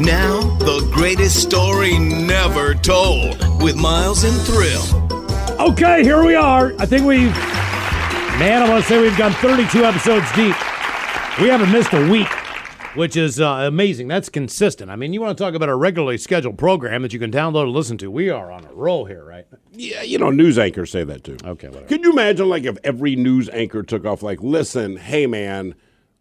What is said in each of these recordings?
Now, the greatest story never told with Miles and Thrill. Okay, here we are. I think we've, man, I want to say we've gone 32 episodes deep. We haven't missed a week, which is uh, amazing. That's consistent. I mean, you want to talk about a regularly scheduled program that you can download and listen to. We are on a roll here, right? Yeah, you know, news anchors say that too. Okay, whatever. Could you imagine, like, if every news anchor took off, like, listen, hey, man,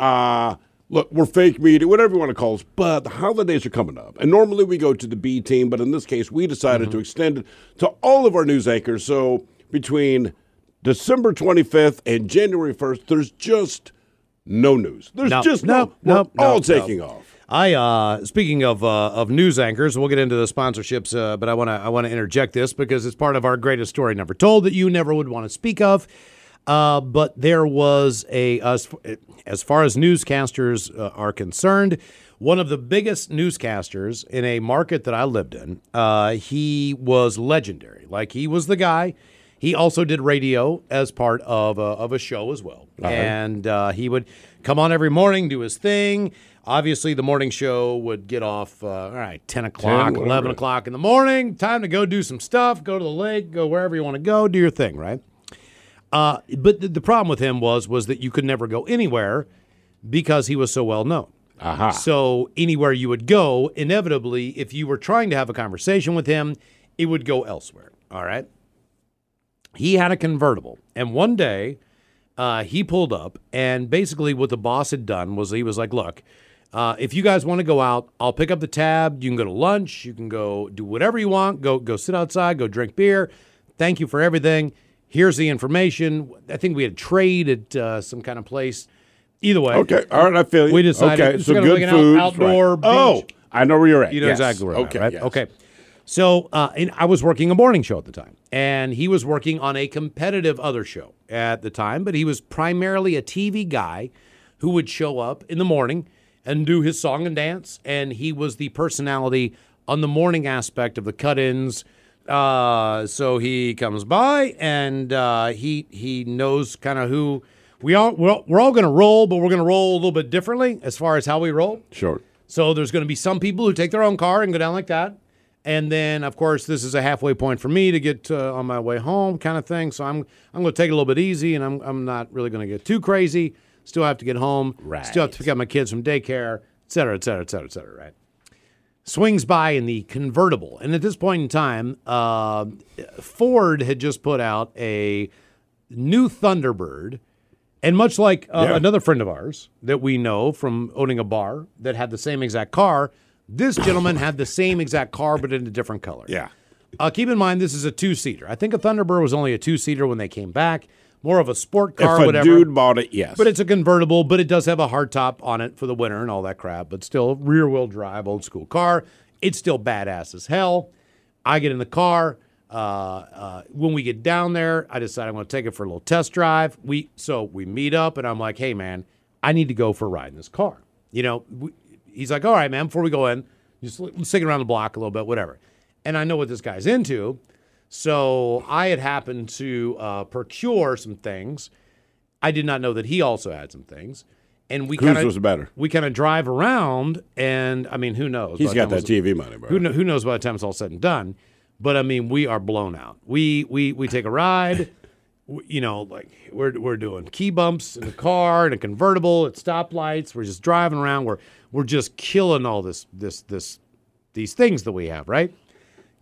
uh, look, we're fake media, whatever you want to call us, but the holidays are coming up. And normally we go to the B team, but in this case, we decided Mm-hmm. to extend it to all of our news anchors. So between December 25th and January 1st, there's just no news. There's No, just no, no. no, all no, taking off. I uh speaking of uh, of news anchors, we'll get into the sponsorships, uh, but I want to I want to interject this because it's part of our greatest story never told that you never would want to speak of. Uh, but there was a as, as far as newscasters uh, are concerned, one of the biggest newscasters in a market that I lived in. Uh, he was legendary. Like he was the guy. He also did radio as part of a, of a show as well, and uh, he would come on every morning, do his thing. Obviously, the morning show would get off, uh, all right, 10 o'clock, whatever 11 o'clock in the morning. Time to go do some stuff, go to the lake, go wherever you want to go, do your thing, right? Uh, but the, the problem with him was was that you could never go anywhere because he was so well known. Aha. So anywhere you would go, inevitably, if you were trying to have a conversation with him, it would go elsewhere. All right. He had a convertible, and one day uh, he pulled up, and basically what the boss had done was he was like, "Look, uh, if you guys want to go out, I'll pick up the tab. You can go to lunch. You can go do whatever you want. Go go sit outside. Go drink beer. Thank you for everything. Here's the information. I think we had trade at uh, some kind of place. Either way, Okay, all right, I feel you. We decided okay, so good like food. outdoor Oh, beach. I know where you're at. You know Yes. exactly where okay, at, right? yes. Okay. So, uh, and I was working a morning show at the time, and he was working on a competitive other show at the time, but he was primarily a TV guy who would show up in the morning and do his song and dance, and he was the personality on the morning aspect of the cut-ins. Uh, so he comes by and uh, he he knows kind of who we all we're all, we're all going to roll, but we're going to roll a little bit differently as far as how we roll. Sure. So there's going to be some people who take their own car and go down like that. And then, of course, this is a halfway point for me to get uh, on my way home, kind of thing. So I'm I'm going to take it a little bit easy, and I'm I'm not really going to get too crazy. Still have to get home. Right. Still have to pick up my kids from daycare, et cetera, et cetera, et cetera, et cetera. Right. Swings by in the convertible, and at this point in time, uh, Ford had just put out a new Thunderbird. And much like uh, Yeah. another friend of ours that we know from owning a bar that had the same exact car, this gentleman had the same exact car but in a different color. Yeah. Uh, keep in mind, this is a two seater. I think a Thunderbird was only a two seater when they came back, more of a sport car, if a whatever. dude bought it, yes. But it's a convertible, but it does have a hard top on it for the winter and all that crap. But still, rear wheel drive, old school car. It's still badass as hell. I get in the car. Uh, uh, when we get down there, I decide I'm going to take it for a little test drive. We so we meet up, and I'm like, "Hey, man, I need to go for a ride in this car." You know, we, he's like, "All right, man. Before we go in, just take around the block a little bit, whatever." And I know what this guy's into, so I had happened to uh, procure some things. I did not know that he also had some things, and we kind of was better? we kind of drive around, and I mean, who knows? He's got that TV money, bro. Who, kno- who knows by the time it's all said and done? But I mean, we are blown out. We we we take a ride. you know, like we're we're doing key bumps in the car in a convertible at stoplights. We're just driving around. We're we're just killing all this this this these things that we have, right?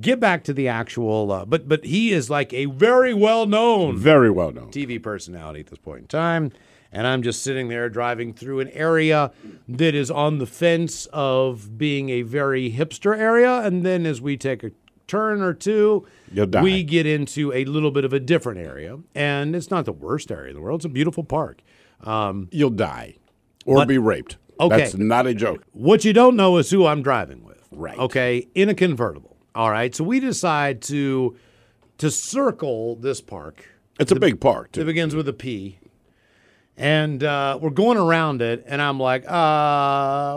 Get back to the actual, uh, but but he is like a very well known Very well known. TV personality at this point in time. And I'm just sitting there driving through an area that is on the fence of being a very hipster area. And then as we take a turn or two, You'll die. we get into a little bit of a different area. And it's not the worst area in the world, it's a beautiful park. Um, You'll die or be raped. Okay. That's not a joke. What you don't know is who I'm driving with. Right. Okay. In a convertible. All right. So we decide to to circle this park. It's a big park, It begins with a P. And uh, we're going around it, and I'm like, uh,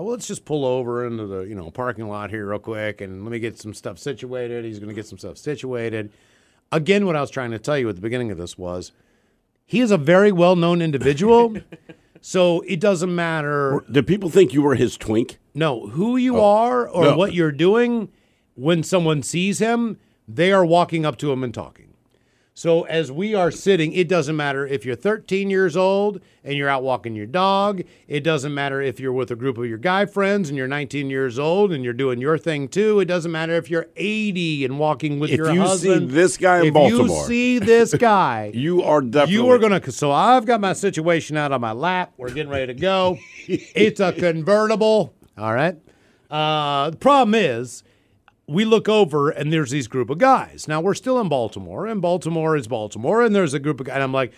well, let's just pull over into the you know parking lot here real quick, and let me get some stuff situated. He's going to get some stuff situated. Again, what I was trying to tell you at the beginning of this was, he is a very well known individual. So it doesn't matter. Did people think you were his twink? No, who you are or Oh. No. what you're doing when someone sees him, they are walking up to him and talking. So as we are sitting, it doesn't matter if you're 13 years old and you're out walking your dog. It doesn't matter if you're with a group of your guy friends and you're 19 years old and you're doing your thing too. It doesn't matter if you're 80 and walking with If your you see this guy in if Baltimore. you see this guy, You are definitely. you are gonna. So I've got my situation out on my lap. We're getting ready to go. it's a convertible. All right. Uh, the problem is, we look over and there's these group of guys. Now we're still in Baltimore, and Baltimore is Baltimore, and there's a group of guys. And I'm like,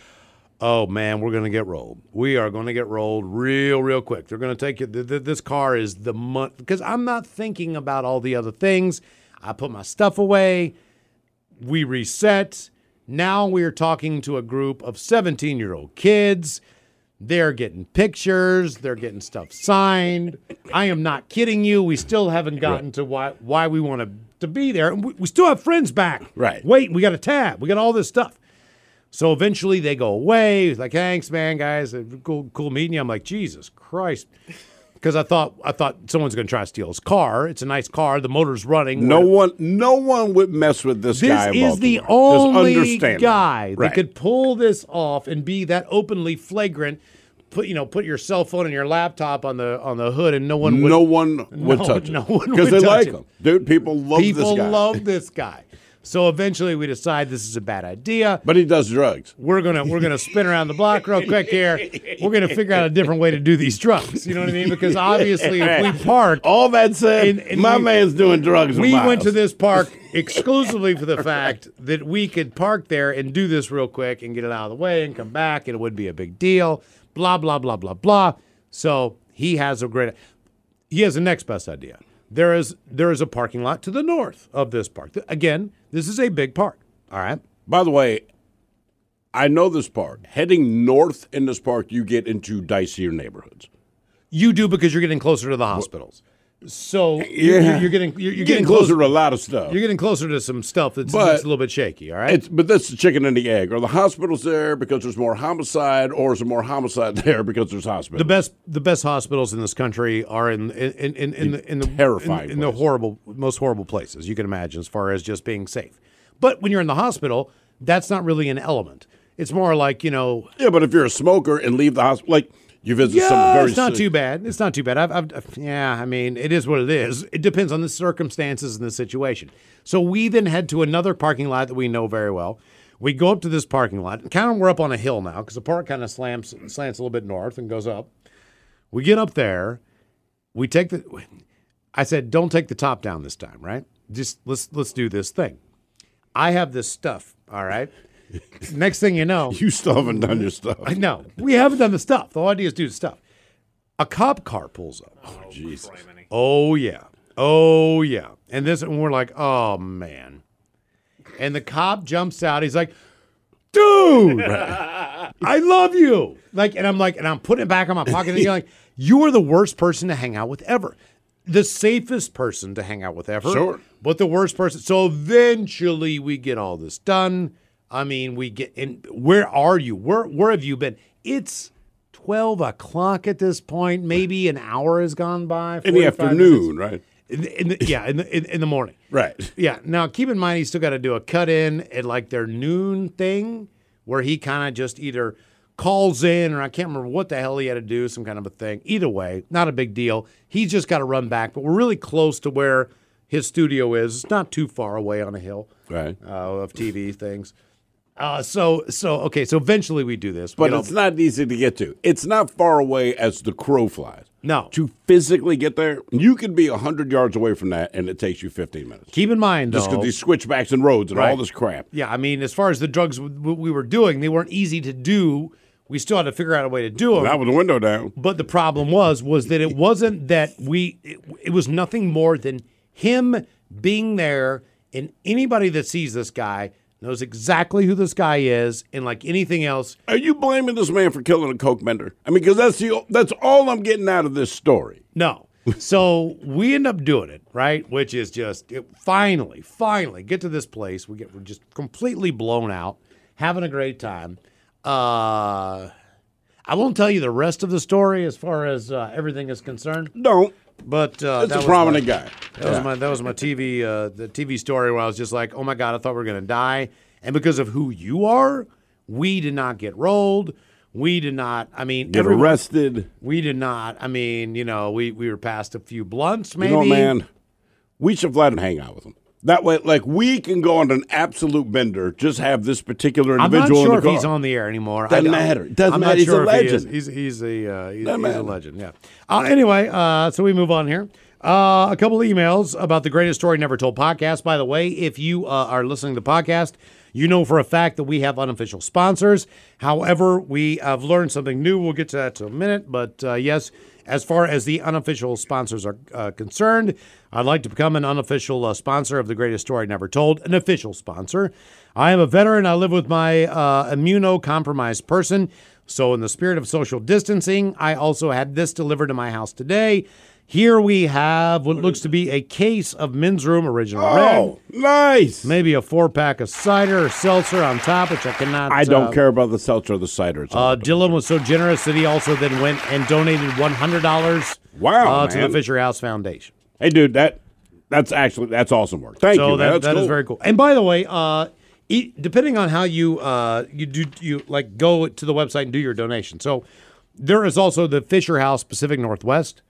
oh man, we're gonna get rolled. We are gonna get rolled real, real quick. They're gonna take it. th- th- This car is the month because I'm not thinking about all the other things. I put my stuff away we reset. Now we're talking to a group of 17 year old kids. They're getting pictures, they're getting stuff signed. I am not kidding you. We still haven't gotten to why why we want to, to be there. And we, we still have friends back. Right. Wait, we got a tab. We got all this stuff. So eventually they go away. He's like, thanks, man, guys. Cool, cool meeting you. I'm like, Jesus Christ. Because I thought I thought someone's gonna try to steal his car. It's a nice car. The motor's running. No We're- one, no one would mess with this, this guy. in is the only guy that could pull this off and be that openly flagrant. Put you know, put your cell phone and your laptop on the on the hood, and no one would. no one would No- touch no him one because they like him. him, dude. People love people this guy. People love this guy. So eventually, we decide this is a bad idea. but he does drugs. We're gonna we're gonna spin around the block real quick here. We're gonna figure out a different way to do these drugs. You know what I mean? Because obviously, if we park, All that said, And- and my we- man's doing drugs. we went to this park exclusively for the fact that we could park there and do this real quick and get it out of the way and come back and it would be a big deal. Blah blah blah blah blah. So he has a great. He has the next best idea. There is there is a parking lot to the north of this park. Again, this is a big park. All right. By the way, I know this park. Heading north in this park, you get into dicier neighborhoods. You do because you're getting closer to the hospitals. So you're, Yeah. you're getting you're, you're getting getting closer closer. to a lot of stuff. You're getting closer to some stuff that's, But- that's a little bit shaky. All right. It's, but that's the chicken and the egg. Are the hospitals there because there's more homicide, or is there more homicide there because there's hospitals? the best the best hospitals in this country are in in in, in, the in the terrifying in, in the horrible most horrible places you can imagine as far as just being safe. But when you're in the hospital, that's not really an element. It's more like you know, yeah, but if you're a smoker and leave the hospital, like you visit some yeah, very it's not too bad. It's not too bad. I've, I've, yeah, I mean, it is what it is. It depends on the circumstances and the situation. So we then head to another parking lot that we know very well. We go up to this parking lot. Kind of, we're up on a hill now because the park kind of slants slants a little bit north and goes up. We get up there. We take the. I said, don't take the top down this time, right? Just let's let's do this thing. I have this stuff. All right. Next thing you know, You still haven't done your stuff. I know. We haven't done the stuff. The whole idea is do the stuff. A cop car pulls up. Oh, oh Jesus. Oh yeah. Oh yeah. And this and we're like, oh man. And the cop jumps out. He's like, dude, I love you. Like, and I'm like, and I'm putting it back in my pocket. And you're like, you are the worst person to hang out with ever. The safest person to hang out with ever. Sure. But the worst person. So eventually we get all this done. I mean, we get in. Where are you? Where where have you been? It's 12 o'clock at this point. Maybe an hour has gone by. In the afternoon, minutes. right? In the, in the, yeah, in the, in, in the morning. Right. Yeah. Now, keep in mind, he's still got to do a cut in at like their noon thing where he kind of just either calls in or I can't remember what the hell he had to do, some kind of a thing. Either way, not a big deal. He's just got to run back, but we're really close to where his studio is. It's not too far away on a hill Right. uh, of TV things. Uh, so, so okay, so eventually we do this. But it's not easy to get to. It's not far away as the crow flies. No. To physically get there, you could be 100 yards away from that, and it takes you 15 minutes. keep in mind, Just because these switchbacks and roads and all this crap. Yeah, I mean, as far as the drugs we were doing, they weren't easy to do. We still had to figure out a way to do them. Not with the window down. But the problem was, was that it wasn't that we. It, it was nothing more than him being there, and anybody that sees this guy knows exactly who this guy is, and like anything else, Are you blaming this man for killing a coke bender? I mean, because that's the that's all I'm getting out of this story. No. So we end up doing it, right? Which is just it, finally, finally get to this place. We get we're just completely blown out, having a great time. Uh, I won't tell you the rest of the story as far as uh, everything is concerned, Don't. But uh, It's that a was prominent my, guy. That was my that was my TV uh, the TV story where I was just like, oh my god, I thought we were gonna die, and because of who you are, we did not get rolled. We did not. I mean, Get everyone- arrested. We did not. I mean, you know, we we were past a few blunts, You maybe. know, man, we should let him hang out with him. That way, like we can go on an absolute bender. Just have this particular individual. I'm not sure if car. he's on the air anymore. Doesn't I, matter. Doesn't I'm matter. He's a sure he is. legend. He's he's a uh, he's, he's a legend. Yeah. Uh, anyway, uh, so we move on here. Uh, a couple emails about the greatest story never told podcast. By the way, if you uh, are listening to the podcast, you know for a fact that we have unofficial sponsors. However, we have learned something new. We'll get to that in a minute. But uh, yes, as far as the unofficial sponsors are uh, concerned, I'd like to become an unofficial uh, sponsor of the greatest story never told, an official sponsor. I am a veteran. I live with my uh, immunocompromised person. So, in the spirit of social distancing, I also had this delivered to my house today. Here we have what looks to be a case of Men's Room Original Red. Oh, nice. Maybe a four pack of cider or seltzer on top, which I cannot. I don't uh, care about the seltzer or the cider. Uh, Dylan was so generous that he also then went and donated one hundred dollars. Wow, uh, to the. Fisher House Foundation. hey, dude, that that's actually that's awesome work. Thank So you, that, That's that is cool. very cool. And by the way, uh, e- depending on how you uh, you do you like go to the website and do your donation. So there is also the Fisher House Pacific Northwest,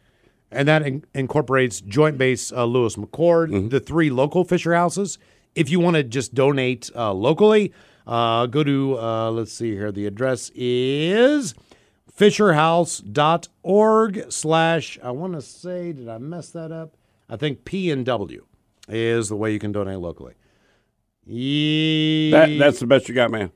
and that in- incorporates Joint Base uh, Lewis McChord, Mm-hmm. the three local Fisher houses. If you want to just donate uh, locally, uh, go to uh, let's see here. The address is fisherhouse.org slash I want to say did I mess that up? I think P and W is the way you can donate locally. Ye- That, that's the best you got, man.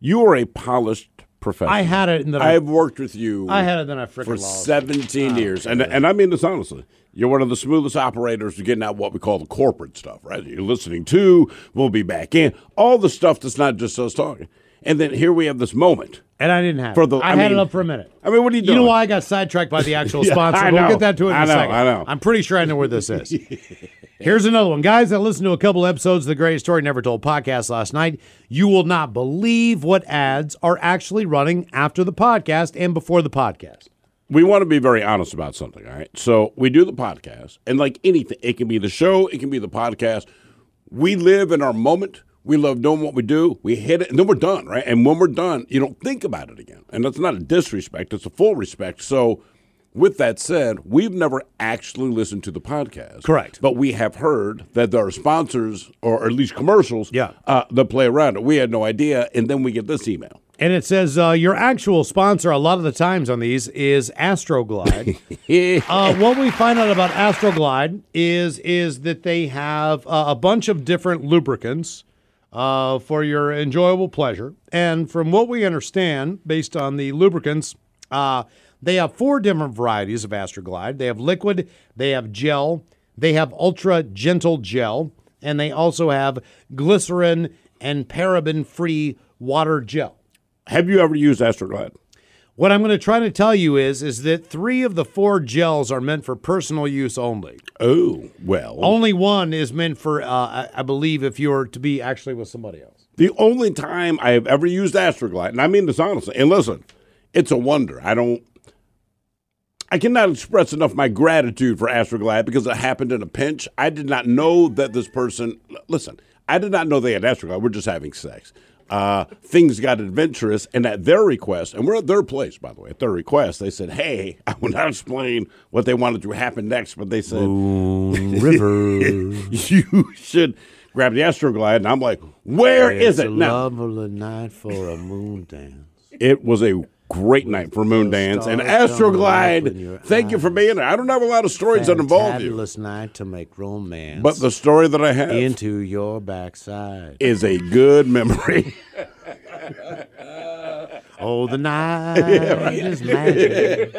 You are a polished professional. I had it and then I, I've worked with you. I had it and then I freaking for lost. 17 ah, years, and and I mean this honestly. You're one of the smoothest operators to getting out what we call the corporate stuff, right? You're listening to, we'll be back in, all the stuff that's not just us talking. And then here we have this moment. And I didn't have For it. the- I, I had mean- it up for a minute. I mean, what are you doing? You know why I got sidetracked by the actual Yeah, sponsor? I We'll get that to it in a I know, second. I know. I'm pretty sure I know where this is. Here's another one. Guys, I listened to a couple episodes of the Greatest Story Never Told podcast last night. You will not believe what ads are actually running after the podcast and before the podcast. we want to be very honest about something, all right? So we do the podcast, and like anything, it can be the show, it can be the podcast. We live in our moment. We love doing what we do. We hit it, and then we're done, right? And when we're done, you don't think about it again. And that's not a disrespect, it's a full respect. So, with that said, we've never actually listened to the podcast. Correct. But we have heard that there are sponsors, or at least commercials, Yeah. uh, that play around it. We had no idea. And then we get this email. And it says uh, your actual sponsor a lot of the times on these is Astroglide. uh, what we find out about Astroglide is is that they have uh, a bunch of different lubricants uh, for your enjoyable pleasure. And from what we understand, based on the lubricants, uh, they have four different varieties of Astroglide. They have liquid, they have gel, they have ultra gentle gel, and they also have glycerin and paraben free water gel. have you ever used Astroglide? What I'm going to try to tell you is is that 3 of the 4 gels are meant for personal use only. Oh, well. Only one is meant for uh, I, I believe if you're to be actually with somebody else. The only time I have ever used Astroglide, and I mean this honestly, and listen, it's a wonder. I don't, I cannot express enough my gratitude for Astroglide because it happened in a pinch. I did not know that this person, listen, I did not know they had Astroglide. We're just having sex. Uh, things got adventurous, and at their request, and we're at their place, by the way, at their request, they said, Hey, I will not explain what they wanted to happen next, but they said, Moon River. You should grab the Astroglide. And I'm like, Where is it now? lovely night for a moon dance. It was a great night for Moon Dance and stars coming up in your Astroglide. Thank you for being there. I don't have a lot of stories that involve you, Fantabulous night to make romance. but the story that I have into your backside. is a good memory. Oh, the night is magic.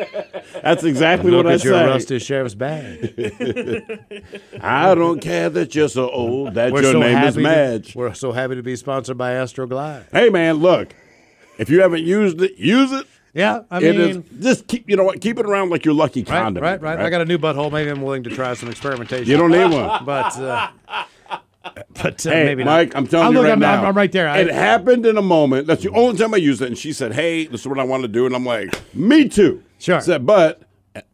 That's exactly Look what I at your say. rusty sheriff's badge. I don't care that you're so old that We're your so name happy is to- Madge. we're so happy to be sponsored by Astroglide. Hey man, look. If you haven't used it, use it. Yeah, I mean, is just keep you know what, keep it around like your lucky right, condom. right, right, I got a new butthole. Maybe I'm willing to try some experimentation. You don't need one. But uh, but uh, Hey, maybe not. Mike, I'm telling Oh, you right I'm, now. I'm, I'm right there. I- it happened in a moment. That's the only time I used it. And she said, "Hey, this is what I want to do," and I'm like, "Me too." Sure. Said, but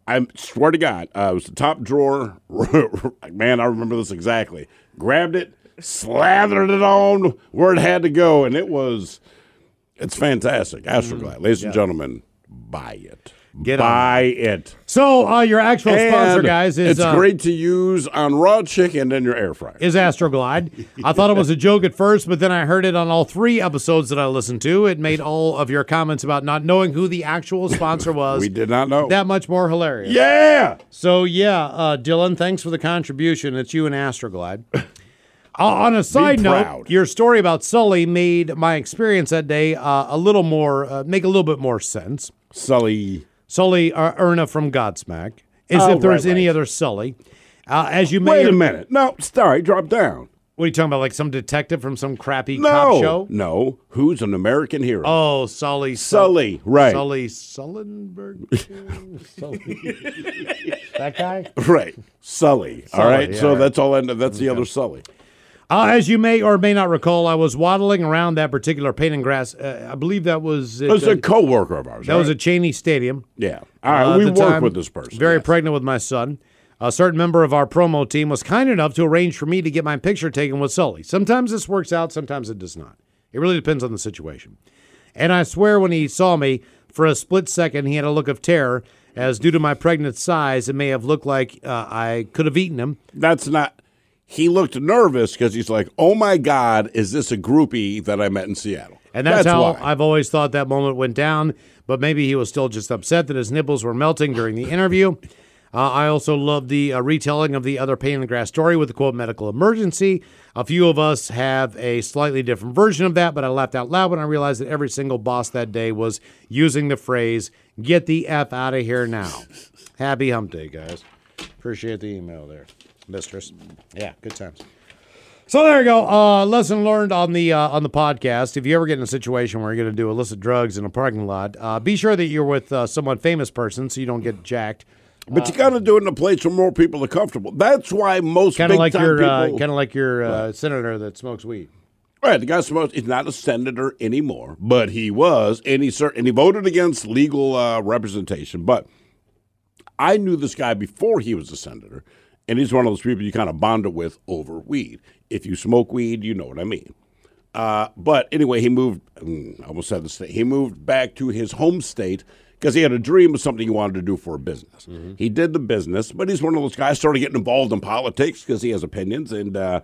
I swear to God, uh, it was the top drawer. Man, I remember this exactly. Grabbed it, slathered it on where it had to go, and it was. It's fantastic. Astroglide, ladies and gentlemen, buy it. Mm. Get on buy it. so uh, your actual sponsor, guys, is it's uh, great to use on raw chicken in your air fryer. is Astroglide. I thought it was a joke at first, but then I heard it on all three episodes that I listened to. It made all of your comments about not knowing who the actual sponsor was we did not know. that much more hilarious. yeah. So yeah, uh, Dylan, thanks for the contribution. It's you and Astroglide. Uh, on a side note, your story about Sully made my experience that day uh, a little more uh, make a little bit more sense. Sully. Sully uh, Erna from Godsmack, as Oh, if there's right, any right. other Sully. Uh, as you may, Wait a minute. No, sorry, drop down. what are you talking about? Like some detective from some crappy No. cop show? No. Who's an American hero? Oh, Sully. Sully, right. Sully Sullenberg. Sully. that guy. Right. Sully. all Sully, right. yeah, so right. that's all I know. That's the other Sully. Uh, as you may or may not recall, I was waddling around that particular paint and grass. Uh, I believe that was It was uh, a co-worker of ours. that was at Cheney Stadium. yeah. All right. Uh, we work time, with this person. Very yes. pregnant with my son. A certain member of our promo team was kind enough to arrange for me to get my picture taken with Sully. Sometimes this works out, sometimes it does not. It really depends on the situation. And I swear, when he saw me, for a split second, he had a look of terror, as due to my pregnant size, it may have looked like uh, I could have eaten him. That's not. He looked nervous because he's like, "Oh my God, is this a groupie that I met in Seattle?" And that's, how why. I've always thought that moment went down. But maybe he was still just upset that his nipples were melting during the interview. Uh, I also love the uh, retelling of the other pain in the grass story with the quote medical emergency. A few of us have a slightly different version of that, but I laughed out loud when I realized that every single boss that day was using the phrase "Get the f out of here now." Happy Hump Day, guys. Appreciate the email there, mistress. Yeah, good times. So there you go. Uh, lesson learned on the uh, on the podcast. If you ever get in a situation where you're going to do illicit drugs in a parking lot, uh, be sure that you're with uh, someone famous person so you don't get jacked. But you got to do it in a place where more people are comfortable. That's why most Kind of like your people. uh, kind of like your uh, senator that smokes weed. Right, the guy smokes. He's not a senator anymore, but he was, and he cer- and he voted against legal uh, representation. But I knew this guy before he was a senator, and he's one of those people you kind of bonded with over weed. If you smoke weed, you know what I mean. Uh, but anyway, he moved. mm, I almost said the state. He moved back to his home state because he had a dream of something he wanted to do for a business. He did the business, but he's one of those guys started getting involved in politics because he has opinions, and uh,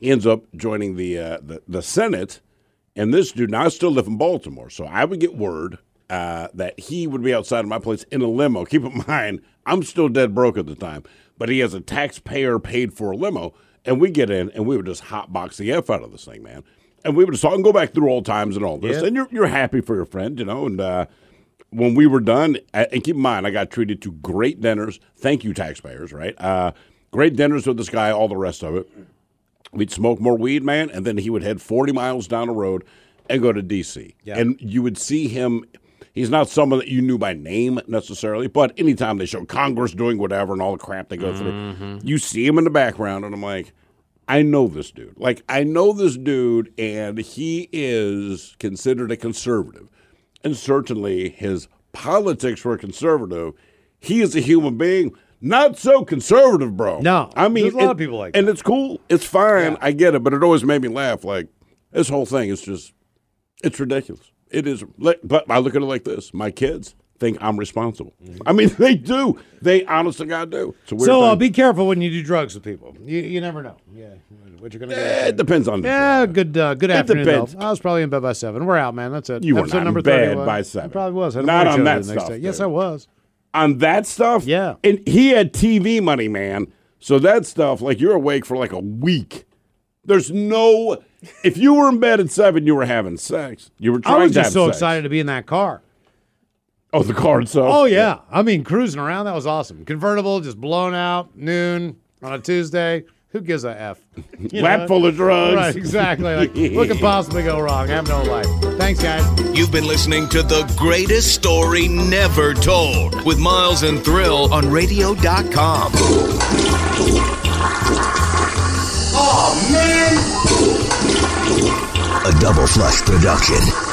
he ends up joining the, uh, the the Senate. And this dude, now I still live in Baltimore, so I would get word uh, that he would be outside of my place in a limo. Keep in mind, I'm still dead broke at the time, but he has a taxpayer paid for a limo, and we get in and we would just hotbox the f out of this thing, man. And we would just talk and go back through old times and all this, and you're you're happy for your friend, you know. And uh, when we were done, and keep in mind, I got treated to great dinners. Thank you, taxpayers, right? Uh, great dinners with this guy, all the rest of it. We'd smoke more weed, man, and then he would head 40 miles down the road and go to D.C. Yeah. And you would see him. He's not someone that you knew by name necessarily, but anytime they show Congress doing whatever and all the crap they go through, mm-hmm. you see him in the background, and I'm like, I know this dude. Like, I know this dude, and he is considered a conservative. And certainly his politics were conservative. He is a human being, not so conservative, bro. No, I mean, there's a lot it- of people like and it's cool. It's fine. I get it, but it always made me laugh. Like this whole thing is just, it's ridiculous. It is. But I look at it like this: my kids think I'm responsible. I mean, they do. They honest to God do. It's a weird So uh, be careful when you do drugs with people. You, you never know. Yeah, what you're gonna Eh, get. it depends on Yeah, good uh, good afternoon. depends. I was probably in bed by seven. We're out, man. That's it. You were Episode not in number bed 31. by I seven. probably was. I Not on that stuff. Yes. I was. on that stuff. Yeah. and he had TV money, man. So that stuff, like you're awake for like a week. There's no. If you were in bed at seven, you were having sex. You were trying I was just so sex. excited to be in that car. Oh, the car itself. Oh yeah. I mean, cruising around that was awesome. Convertible, just blown out noon on a Tuesday. Who gives a f? You lap full of drugs. Right, exactly. Like, what could possibly go wrong? I have no life. Thanks, guys. You've been listening to the greatest story never told with Miles and Thrill on radio.com. Oh, man! A double flush production.